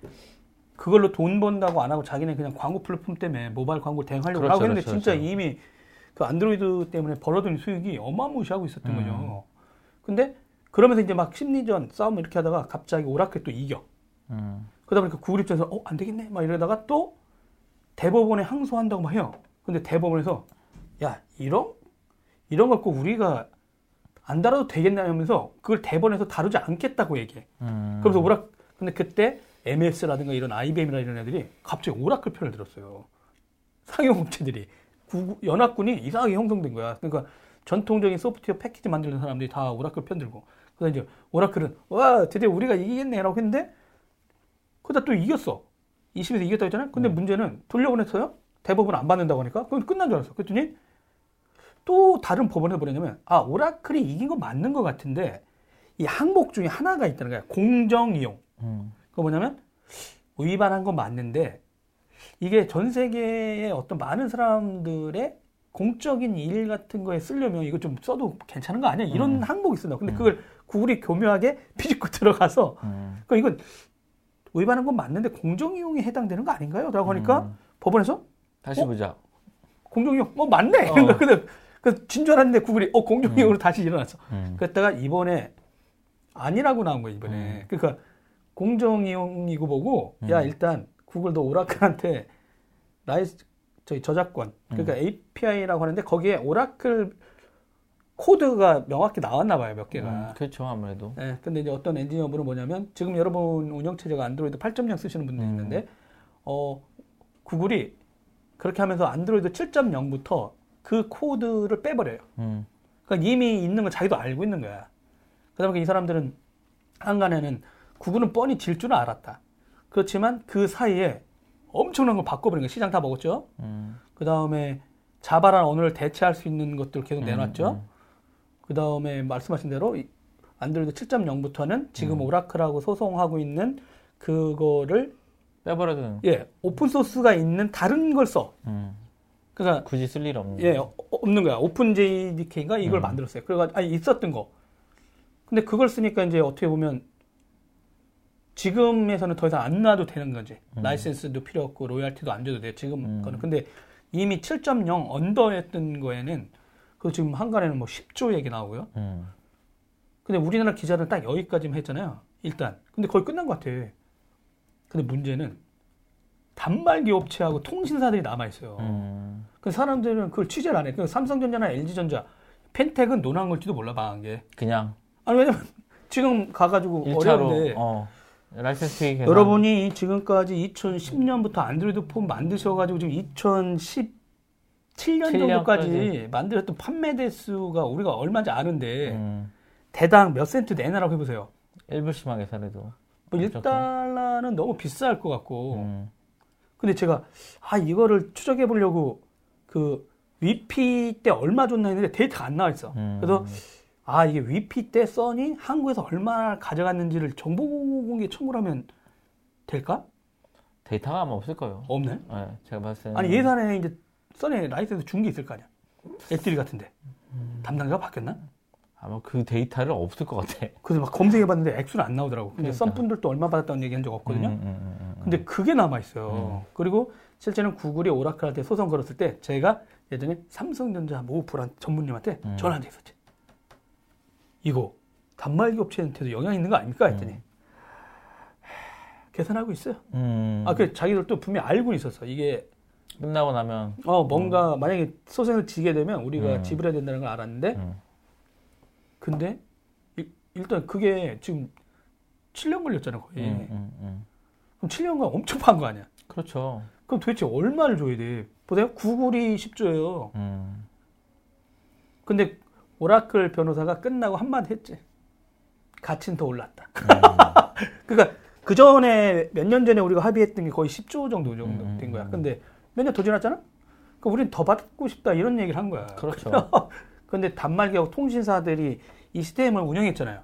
그걸로 돈 번다고 안 하고 자기는 그냥 광고 플랫폼 때문에 모바일 광고 대행하려고 그렇죠, 하고 했는데 그렇죠, 진짜 그렇죠. 이미 그 안드로이드 때문에 벌어들인 수익이 어마무시하고 있었던 음. 거죠. 근데 그러면서 이제 막 심리전 싸움 이렇게 하다가 갑자기 오라클 또 이겨. 음. 그러다 보니까 구글 입장에서 어, 안 되겠네. 막 이러다가 또 대법원에 항소한다고 막 해요. 근데 대법원에서 야, 이런 이런 걸꼭 우리가 안 달아도 되겠나 하면서 그걸 대법원에서 다루지 않겠다고 얘기해. 음. 그래서 오라 근데 그때 MS라든가 이런 IBM이나 이런 애들이 갑자기 오라클 편을 들었어요. 상용 업체들이 구- 연합군이 이상하게 형성된 거야. 그러니까 전통적인 소프트웨어 패키지 만드는 사람들이 다 오라클 편 들고. 그래서 이제 오라클은 와 드디어 우리가 이기겠네라고 했는데 그러다 또 이겼어. 2심에서 이겼다고 했잖아요. 근데 문제는 돌려보냈어요. 대법원 안 받는다고 하니까 그건 끝난 줄 알았어. 그랬더니 또 다른 법원에 보내냐면 아 오라클이 이긴 거 맞는 것 같은데 이 항목 중에 하나가 있다는 거야. 공정 이용. 음. 그거 뭐냐면 위반한 건 맞는데 이게 전 세계의 어떤 많은 사람들의 공적인 일 같은 거에 쓰려면 이거 좀 써도 괜찮은 거 아니야? 이런 음. 항목이 있어. 근데 음. 그걸 구글이 교묘하게 비집고 들어가서 음. 그러니까 이건 위반한 건 맞는데 공정 이용에 해당되는 거 아닌가요? 라고 하니까 음. 법원에서 다시 어? 보자. 공정 이용 뭐 맞네. 어. 근데 그 진줄 알았는데 구글이 어 공정 이용으로 다시 일어났어. 음. 그랬다가 이번에 아니라고 나온 거야 이번에. 음. 그러니까 공정 이용이고 보고 야 음. 일단 구글도 오라클한테 라이스 저희 저작권 그러니까 API라고 하는데 거기에 오라클 코드가 명확히 나왔나 봐요 몇 개가. 음, 그렇죠 아무래도. 예, 근데 이제 어떤 엔지니어분은 뭐냐면 지금 여러분 운영 체제가 안드로이드 8.0 쓰시는 분들 음. 있는데 어 구글이 그렇게 하면서 안드로이드 7.0부터 그 코드를 빼버려요. 음. 그러니까 이미 있는 걸 자기도 알고 있는 거야. 그러다 보니까 이 사람들은 한간에는 구글은 뻔히 질 줄은 알았다. 그렇지만 그 사이에 엄청난 걸 바꿔버린 거야. 시장 다 먹었죠. 음. 그 다음에 자바라는 언어를 대체할 수 있는 것들 계속 음, 내놨죠. 음. 그 다음에 말씀하신 대로 이 안드로이드 7.0부터는 지금 음. 오라클하고 소송하고 있는 그거를 빼버려도. 예 오픈 소스가 있는 다른 걸 써. 음. 그러니까 굳이 쓸 일 없는. 예 어, 없는 거야. OpenJDK가 이걸 음. 만들었어요. 그래가 아니 있었던 거. 근데 그걸 쓰니까 이제 어떻게 보면 지금에서는 더 이상 안 놔도 되는 거지. 음. 라이센스도 필요 없고 로얄티도 안 줘도 돼. 지금 음. 거는. 근데 이미 7.0 under였던 거에는 그 지금 항간에는 뭐 10조 얘기 나오고요. 음. 근데 우리나라 기자는 딱 여기까지만 했잖아요. 일단. 근데 거의 끝난 것 같아. 근데 문제는 단말기 업체하고 통신사들이 남아 있어요. 음. 그 사람들은 그걸 취재를 안 해. 그 삼성전자나 LG전자, 팬택은 논한 걸지도 몰라, 망한 게. 그냥 아니, 왜냐면 지금 가가지고 1차로 어려운데. 어. 라이센스. 여러분이 지금까지 2010년부터 안드로이드 폰 만드셔가지고 지금 7년 7년 정도까지 까지. 만들었던 판매 대수가 우리가 얼마인지 아는데 음, 대당 몇 센트 내놔라고 해보세요. 일부 심하게 사례도. 뭐 그렇죠. 1달러는 너무 비쌀 것 같고 음, 근데 제가 아 이거를 추적해 보려고 그 위피 때 얼마 줬나 했는데 데이터가 안 나와 있어. 음. 그래서 아 이게 위피 때 써니 한국에서 얼마나 가져갔는지를 정보 공개 청구를 하면 될까? 데이터가 아마 없을 거예요. 없네. 네, 제가 봤을 때는. 아니 예산에 이제 썬이 라이센스 준 게 있을 거 아니야. 애들이 같은데 담당자가 바뀌었나? 아마 그 데이터를 없을 것 같아. 그래서 막 검색해봤는데 액수는 안 나오더라고. 근데 그러니까. 썬 분들도 얼마 받았다는 얘기한 적 없거든요. 음, 음, 음, 음. 근데 그게 남아 있어요. 그리고 실제는 구글이 오라클한테 소송 걸었을 때 제가 예전에 삼성전자 모 불안 전문님한테 음. 전화한 적 있었지. 이거 단말기 업체한테도 영향 있는 거 아닙니까? 했더니 계산하고 있어요. 음, 아, 그 자기들도 분명히 알고 있었어. 이게 끝나고 나면 어 뭔가 만약에 소송을 지게 되면 우리가 음. 지불해야 된다는 걸 알았는데 음, 근데 일- 일단 그게 지금 7년 걸렸잖아 거의. 음, 음, 음. 그럼 7년간 엄청 판 거 아니야? 그렇죠. 그럼 도대체 얼마를 줘야 돼? 보세요. 구글이 10조예요. 음, 근데 오라클 변호사가 끝나고 한마디 했지. 가치는 더 올랐다. 그러니까 그 전에 몇 년 전에 우리가 합의했던 게 거의 10조 정도 정도 음, 된 거야. 음. 근데 몇 년 더 지났잖아? 그럼 우린 더 받고 싶다 이런 얘기를 한 거야. 그렇죠. 근데 단말기하고 통신사들이 이 시스템을 운영했잖아요.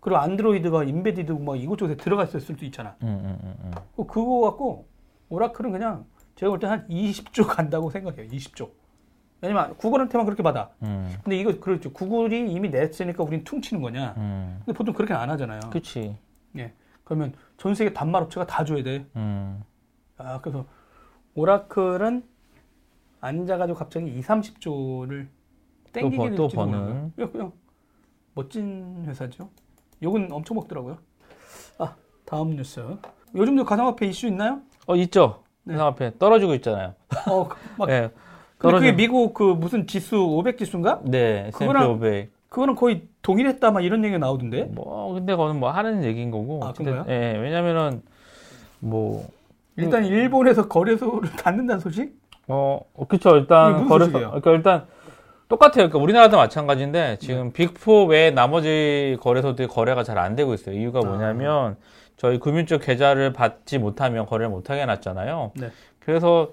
그리고 안드로이드가 인베디드 막 이곳저곳에 들어가 있을 수도 있잖아. 음, 음, 음, 음. 그- 그거 갖고 오라클은 그냥 제가 볼 때 한 20조 간다고 생각해요. 20조. 왜냐면 구글한테만 그렇게 받아. 음, 근데 이거 그렇죠. 구글이 이미 냈으니까 우린 퉁치는 거냐. 음. 근데 보통 그렇게 안 하잖아요. 그치. 예. 그러면 전 세계 단말 업체가 다 줘야 돼. 음, 아, 그래서 오라클은 앉아가지고 갑자기 2, 30조를 땡기게 버- 또 버는. 그냥, 그냥 멋진 회사죠. 욕은 엄청 먹더라고요. 아, 다음 뉴스. 요즘도 가상화폐 이슈 있나요? 어, 있죠. 네. 회사 앞에 떨어지고 있잖아요. 어, 막 네. 근데 그게 미국 그 무슨 지수 500 지수인가? 네, S&P 그거랑- 500. 그거는 거의 동일했다 막 이런 얘기가 나오던데. 뭐, 근데 그거는 뭐 하는 얘기인 거고. 아, 그런가요? 예, 왜냐면은, 뭐, 일단 일본에서 거래소를 닫는다는 소식? 어, 어, 그쵸. 이게 일단, 거래소, 소식이에요? 그러니까 일단, 똑같아요. 그러니까 우리나라도 마찬가지인데, 지금 네. 빅4 외에 나머지 거래소들이 거래가 잘 안 되고 있어요. 이유가 아. 뭐냐면, 저희 금융 쪽 계좌를 받지 못하면 거래를 못하게 해놨잖아요. 네. 그래서,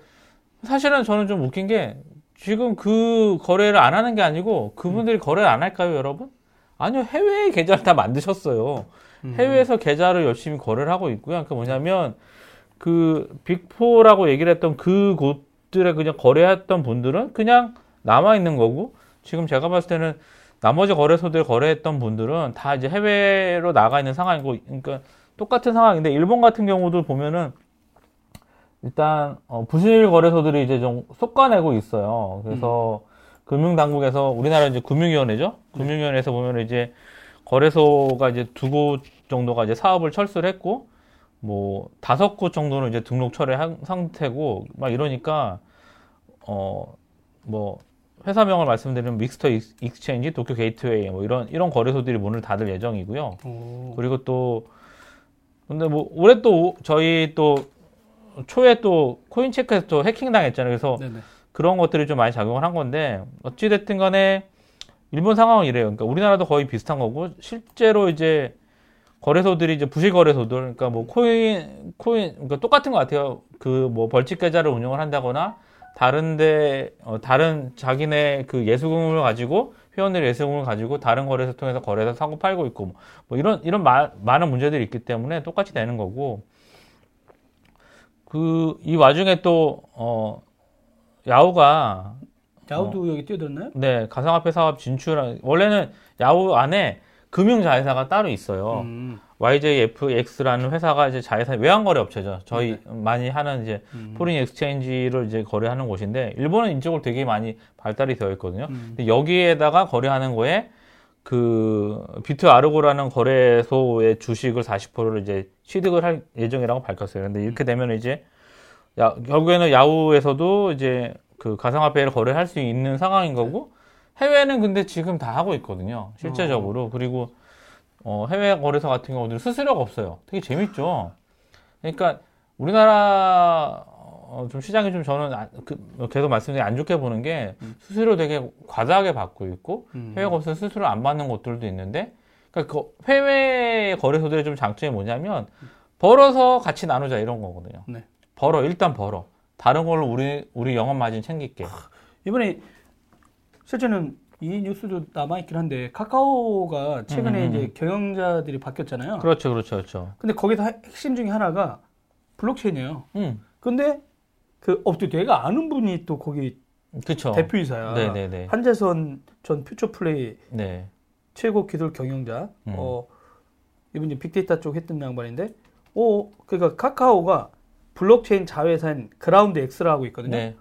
사실은 저는 좀 웃긴 게, 지금 그 거래를 안 하는 게 아니고, 그분들이 음. 거래를 안 할까요, 여러분? 아니요, 해외에 계좌를 다 만드셨어요. 음. 해외에서 계좌를 열심히 거래를 하고 있고요. 그 뭐냐면 그 빅4라고 얘기를 했던 그 곳들에 그냥 거래했던 분들은 그냥 남아 있는 거고 지금 제가 봤을 때는 나머지 거래소들 거래했던 분들은 다 이제 해외로 나가 있는 상황이고 그러니까 똑같은 상황인데 일본 같은 경우도 보면은 일단 어, 부실 거래소들이 이제 좀 쏟아내고 있어요. 그래서 금융당국에서 우리나라 이제 금융위원회죠. 금융위원회에서 보면 이제 거래소가 이제 두 곳 정도가 이제 사업을 철수를 했고 뭐 다섯 곳 정도는 이제 등록 철회한 상태고 막 이러니까 어 뭐 회사명을 말씀드리면 Mr. Ex- Exchange, Tokyo Gateway 뭐 이런 이런 거래소들이 문을 닫을 예정이고요. 오. 그리고 또 근데 뭐 올해 또 저희 또 초에 또 코인 체크에서 또 해킹 당했잖아요. 그래서 네네. 그런 것들이 좀 많이 작용을 한 건데 어찌 됐든 간에 일본 상황은 이래요. 그러니까 우리나라도 거의 비슷한 거고 실제로 이제 거래소들이 이제 부실 거래소들 그러니까 뭐 코인 코인 그러니까 똑같은 것 같아요. 그 뭐 벌칙 계좌를 운영을 한다거나 다른데 어, 다른 자기네 그 예수금을 가지고 회원들 예수금을 가지고 다른 거래소 통해서 거래해서 사고 팔고 있고 뭐, 뭐 이런 이런 마- 많은 문제들이 있기 때문에 똑같이 되는 거고 그 이 와중에 또 어 야후가 야후도 여기 뛰어들었나요? 네, 가상화폐 사업 진출, 원래는 야후 안에 금융자회사가 따로 있어요. 음. YJFX라는 회사가 이제 자회사 외환거래 업체죠. 저희 네. 많이 하는 이제 음. foreign exchange를 이제 거래하는 곳인데, 일본은 이쪽으로 되게 많이 발달이 되어 있거든요. 음. 근데 여기에다가 거래하는 거에 그 비트 아르고라는 거래소의 주식을 40%를 이제 취득을 할 예정이라고 밝혔어요. 근데 이렇게 되면 이제 야, 결국에는 야후에서도 이제 그 가상화폐를 거래할 수 있는 상황인 거고 해외는 근데 지금 다 하고 있거든요. 실제적으로. 그리고 어, 해외 거래소 같은 경우는 수수료가 없어요. 되게 재밌죠. 그러니까 우리나라 어, 좀 시장이 좀 저는 안- 그, 계속 말씀드린 안 좋게 보는 게 음. 수수료 되게 과다하게 받고 있고 음. 해외 거래소 수수료 안 받는 곳들도 있는데 그러니까 그 해외 거래소들의 좀 장점이 뭐냐면 벌어서 같이 나누자 이런 거거든요. 네. 벌어 일단 벌어 다른 걸로 우리 우리 영업 마진 챙길게. 이번에 실제는 이 뉴스도 남아있긴 한데 카카오가 최근에 음, 음, 이제 경영자들이 바뀌었잖아요. 그렇죠, 그렇죠, 그렇죠. 근데 거기서 하- 핵심 중에 하나가 블록체인이에요. 음, 근데 그, 어, 또 내가 아는 분이 또 거기 그렇죠. 대표이사야. 네, 네, 네, 한재선 전 퓨처플레이 네. 최고 기술 경영자. 음. 어, 이분이 빅데이터 쪽 했던 양반인데, 어, 그러니까 카카오가 블록체인 자회사인 Ground X라고 있거든요. 네,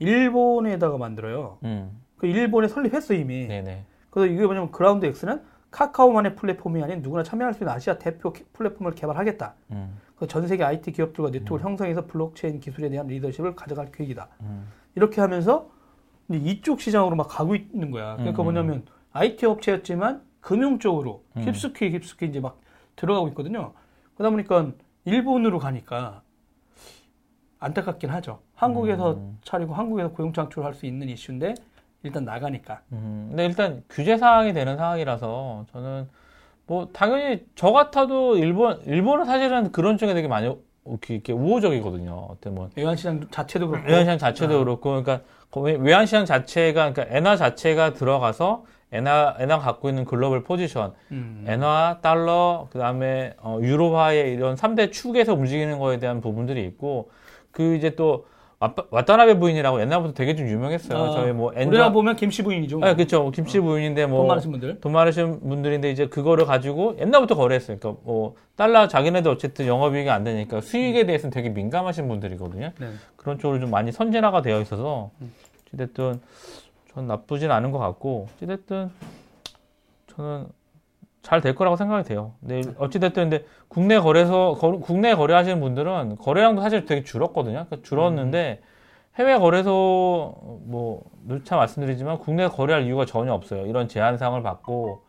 일본에다가 만들어요. 음, 그 일본에 설립했어 이미. 네, 네. 그래서 이게 뭐냐면 Ground X는 카카오만의 플랫폼이 아닌 누구나 참여할 수 있는 아시아 대표 기- 플랫폼을 개발하겠다. 음, 그 전 세계 IT 기업들과 네트워크를 형성해서 블록체인 기술에 대한 리더십을 가져갈 계획이다. 음, 이렇게 하면서 이쪽 시장으로 막 가고 있는 거야. 그러니까 음. 뭐냐면 IT 업체였지만 금융 쪽으로 음. 깊숙이 깊숙이 이제 막 들어가고 있거든요. 그러다 보니까 일본으로 가니까 안타깝긴 하죠. 한국에서 음. 차리고 한국에서 고용 창출할 수 있는 이슈인데 일단 나가니까. 음. 근데 일단 규제 사항이 되는 상황이라서 저는 뭐 당연히 저 같아도 일본 일본은 사실은 그런 쪽에 되게 많이 이렇게, 우호적이거든요. 어떤 뭐 외환시장 자체도 그렇고. 외환시장 자체도 아. 그렇고, 그러니까 그 외- 외환시장 자체가 그러니까 엔화 자체가 들어가서 엔화 엔화 갖고 있는 글로벌 포지션, 음. 엔화, 달러, 그 다음에 어, 유로화의 이런 3대 축에서 움직이는 거에 대한 부분들이 있고, 그 이제 또 왔다- 왔다나베 부인이라고 옛날부터 되게 좀 유명했어요. 아, 저희 뭐 우리가 엔자, 보면 김씨 부인이죠. 아, 그쵸. 김치 부인인데 뭐 돈 많으신 분들. 돈 많으신 분들인데 이제 그거를 가지고 옛날부터 거래했어요. 그러니까 뭐 달러 자기네도 어쨌든 영업이익이 안 되니까 수익에 대해서는 되게 민감하신 분들이거든요. 네. 그런 쪽으로 좀 많이 선진화가 되어 있어서 음. 어쨌든 전 나쁘진 않은 것 같고 어쨌든 저는 잘 될 거라고 생각이 돼요. 근데 어찌됐든 근데 국내 거래소 거- 국내 거래하시는 분들은 거래량도 사실 되게 줄었거든요. 그러니까 줄었는데 해외 거래소 뭐 누차 말씀드리지만 국내 거래할 이유가 전혀 없어요. 이런 제한 사항을 받고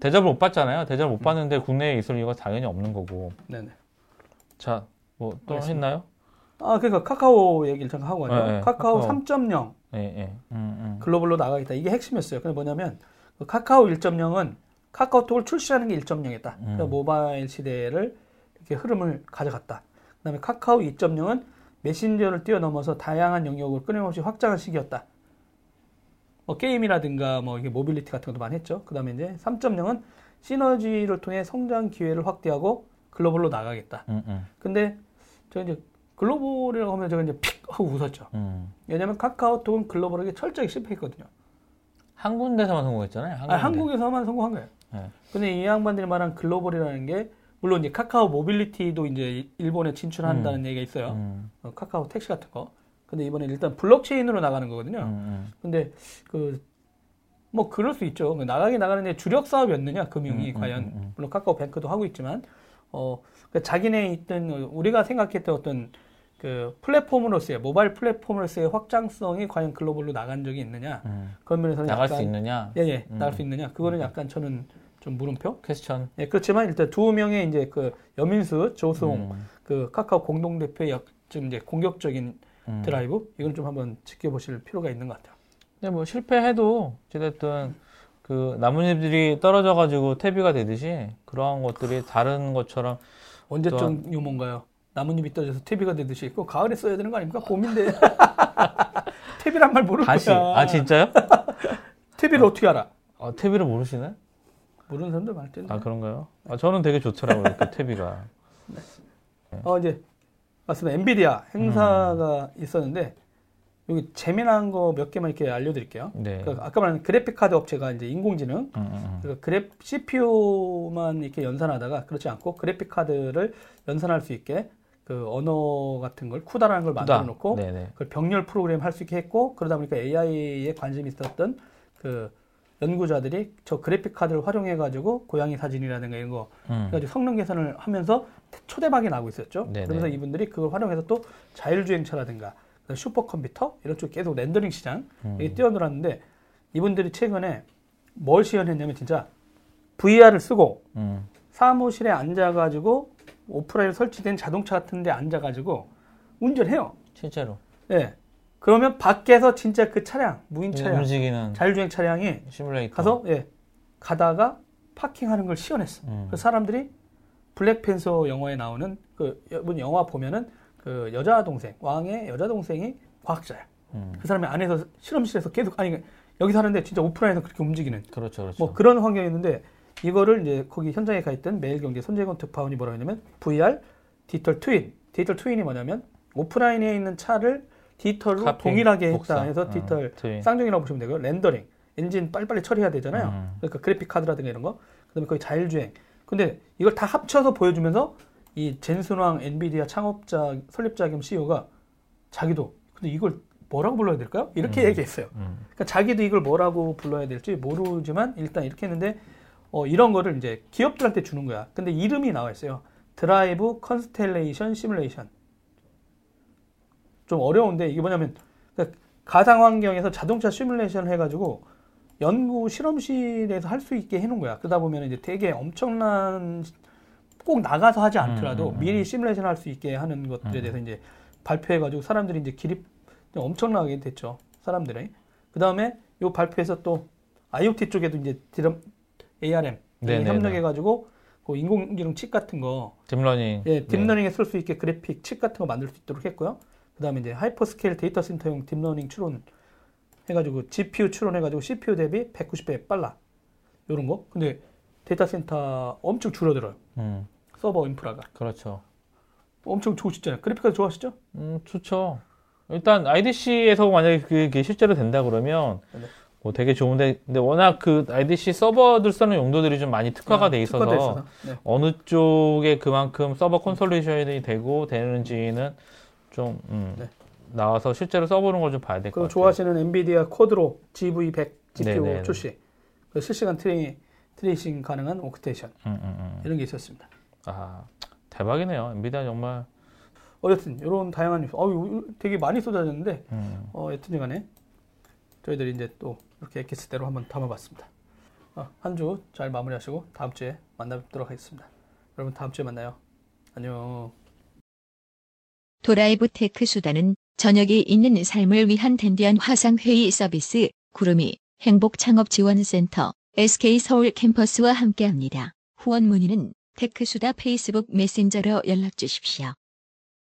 대접을 못 받잖아요. 대접을 못 받는데 국내에 있을 이유가 당연히 없는 거고. 네네. 자, 뭐 또. 했나요? 아, 그러니까 카카오 얘기를 잠깐 하고 가죠. 네, 네, 카카오, 카카오. 3.0 예, 예. 음, 음. 글로벌로 나가겠다. 이게 핵심이었어요. 그게 뭐냐면 그 카카오 1.0은 카카오톡을 출시하는 게 1.0이다. 그러니까 음. 모바일 시대를 이렇게 흐름을 가져갔다. 그다음에 카카오 2.0은 메신저를 뛰어넘어서 다양한 영역을 끊임없이 확장한 시기였다. 뭐 게임이라든가 뭐 이게 모빌리티 같은 것도 많이 했죠. 그다음에 이제 3.0은 시너지를 통해 성장 기회를 확대하고 글로벌로 나가겠다. 음, 음, 근데 저 이제 글로벌이라고 하면 제가 이제 픽 하고 웃었죠. 음. 왜냐면 카카오톡은 글로벌하게 철저히 실패했거든요. 한 군데서만 성공했잖아요. 한 아, 군데. 한국에서만 성공한 거예요. 네. 근데 이 양반들이 말한 글로벌이라는 게 물론 이제 카카오 모빌리티도 이제 일본에 진출한다는 얘기가 있어요. 음, 어, 카카오 택시 같은 거. 근데 이번에 일단 블록체인으로 나가는 거거든요. 음, 음. 근데 그 뭐 그럴 수 있죠. 나가긴 나가는데 주력 사업이었느냐 금융이 음, 음, 과연 음, 음. 물론 카카오 뱅크도 하고 있지만 어그 자기네 있던 우리가 생각했던 어떤 그 플랫폼으로서의 모바일 플랫폼으로서의 확장성이 과연 글로벌로 나간 적이 있느냐 음. 그런 면에서는 나갈 약간 수 있느냐? 예예 음. 나갈 수 있느냐 그거는 약간 저는 좀 물음표 퀘스천. 예 그렇지만 일단 두 명의 이제 그 여민수 조수홍 음, 그 카카오 공동 대표의 역- 좀 이제 공격적인 음. 드라이브 이건 좀 한번 지켜보실 필요가 있는 것 같아요. 근데 뭐 실패해도 어쨌든 그 나뭇잎들이 떨어져가지고 퇴비가 되듯이 그러한 것들이 다른 것처럼 언제쯤 유머인가요? 나뭇잎이 떨어져서 퇴비가 되듯이 있고 가을에 써야 되는 거 아닙니까? 봄인데 퇴비란 말 모를 다시 거야. 아 진짜요? 퇴비를 어 떻게 알아? 아, 퇴비를 모르시나요? 모르는 사람들 많을 텐데. 아 그런가요? 아, 저는 되게 좋더라고요 그 퇴비가. 어 이제 맞습니다. 엔비디아 행사가 음. 있었는데 여기 재미난 거 몇 개만 이렇게 알려드릴게요. 네. 그 아까 말한 그래픽 카드 업체가 이제 인공지능 음, 음, 음. 그러니까 그래 CPU만 이렇게 연산하다가 그렇지 않고 그래픽 카드를 연산할 수 있게 그 언어 같은 걸 쿠다라는 걸 만들어 놓고 네네. 그걸 병렬 프로그램 할 수 있게 했고 그러다 보니까 AI에 관심이 있었던 그 연구자들이 저 그래픽 카드를 활용해 가지고 고양이 사진이라든가 이런 거 음. 해가지고 성능 개선을 하면서 초대박이 나고 있었죠. 네네. 그러면서 이분들이 그걸 활용해서 또 자율주행차라든가 슈퍼컴퓨터 이런 쪽 계속 렌더링 시장 음. 이게 뛰어들었는데 이분들이 최근에 뭘 시연했냐면 진짜 VR을 쓰고 음. 사무실에 앉아가지고 오프라인 설치된 자동차 같은 데 앉아가지고 운전해요. 실제로 예. 그러면 밖에서 진짜 그 차량, 무인 차량, 움직이는 자율주행 차량이 시뮬레이터 가서 예, 가다가 파킹하는 걸 시연했어. 음. 그 사람들이 블랙팬서 영화에 나오는 그 영화 보면은 그 여자 동생 왕의 여자 동생이 과학자야. 음. 그 사람이 안에서 실험실에서 계속 아니 여기 사는데 진짜 오프라인에서 그렇게 움직이는 그렇죠, 그렇죠. 뭐 그런 환경이었는데 이거를 이제 거기 현장에 가 있던 매일경제 손재권 특파원이 뭐라고 했냐면 VR digital twin digital twin이 뭐냐면 오프라인에 있는 차를 디지털로 카피, 동일하게 복사. 했다 해서 어, digital twin. 쌍둥이라고 보시면 되고요 렌더링 엔진 빨리빨리 처리해야 되잖아요 음. 그러니까 그래픽 카드라든가 이런 거 그다음에 거의 자율주행 근데 이걸 다 합쳐서 보여주면서 이 젠슨 황 엔비디아 창업자 설립자 겸 CEO가 자기도 근데 이걸 뭐라고 불러야 될까요? 이렇게 음. 얘기했어요. 음. 그러니까 자기도 이걸 뭐라고 불러야 될지 모르지만 일단 이렇게 했는데 어, 이런 거를 이제 기업들한테 주는 거야. 근데 이름이 나와 있어요. Drive Constellation 시뮬레이션. 좀 어려운데 이게 뭐냐면 그러니까 가상 환경에서 자동차 시뮬레이션 해가지고 연구 실험실에서 할 수 있게 해놓은 거야. 그러다 보면 이제 되게 엄청난 꼭 나가서 하지 않더라도 음, 음, 음. 미리 시뮬레이션 할 수 있게 하는 것들에 대해서 이제 발표해가지고 사람들이 이제 기립 엄청나게 됐죠. 사람들이. 그 다음에 요 발표에서 또 IoT 쪽에도 이제 ARM 네네네. 협력해가지고 그 인공지능 칩 같은 거, deep learning. 예, deep learning에 쓸 수 있게 그래픽 칩 같은 거 만들 수 있도록 했고요. 그 다음에 이제 hyperscale 데이터 센터용 deep learning 추론 해가지고 GPU 추론해가지고 CPU 대비 190배 빨라. 요런 거. 근데 데이터 센터 엄청 줄어들어요. 음, 서버 인프라가. 그렇죠. 엄청 좋으시잖아요. 그래픽카드 좋아하시죠? 음, 좋죠. 일단 IDC에서 만약에 그게 실제로 된다 그러면 네. 뭐 되게 좋은데 근데 워낙 그 IDC 서버들 쓰는 용도들이 좀 많이 특화가 돼 있어서, 아, 특화돼 있어서. 네. 어느 쪽에 그만큼 서버 consolidation이 되고 되는지는 좀 음, 네. 나와서 실제로 써보는 걸 좀 봐야 될 것 같아요. 좋아하시는 엔비디아 Quadro GV100 GPU 네네. 출시. 그 실시간 tra-, tracing 가능한 워크스테이션. 음, 음, 음. 이런 게 있었습니다. 아 대박이네요. 엔비디아 정말. 어쨌든 이런 다양한 뉴스. 어우 되게 많이 쏟아졌는데 음, 어, 여튼 간에 저희들이 이제 또 이렇게 엑기스대로 한번 담아봤습니다. 어, 한주 잘 마무리하시고 다음 주에 만나 뵙도록 하겠습니다. 여러분 다음 주에 만나요. 안녕. 도라이브 테크수다는 저녁이 있는 삶을 위한 댄디한 화상회의 서비스 구루미 행복창업지원센터 SK 서울 캠퍼스와 함께합니다. 후원 문의는 테크수다 페이스북 메신저로 연락 주십시오.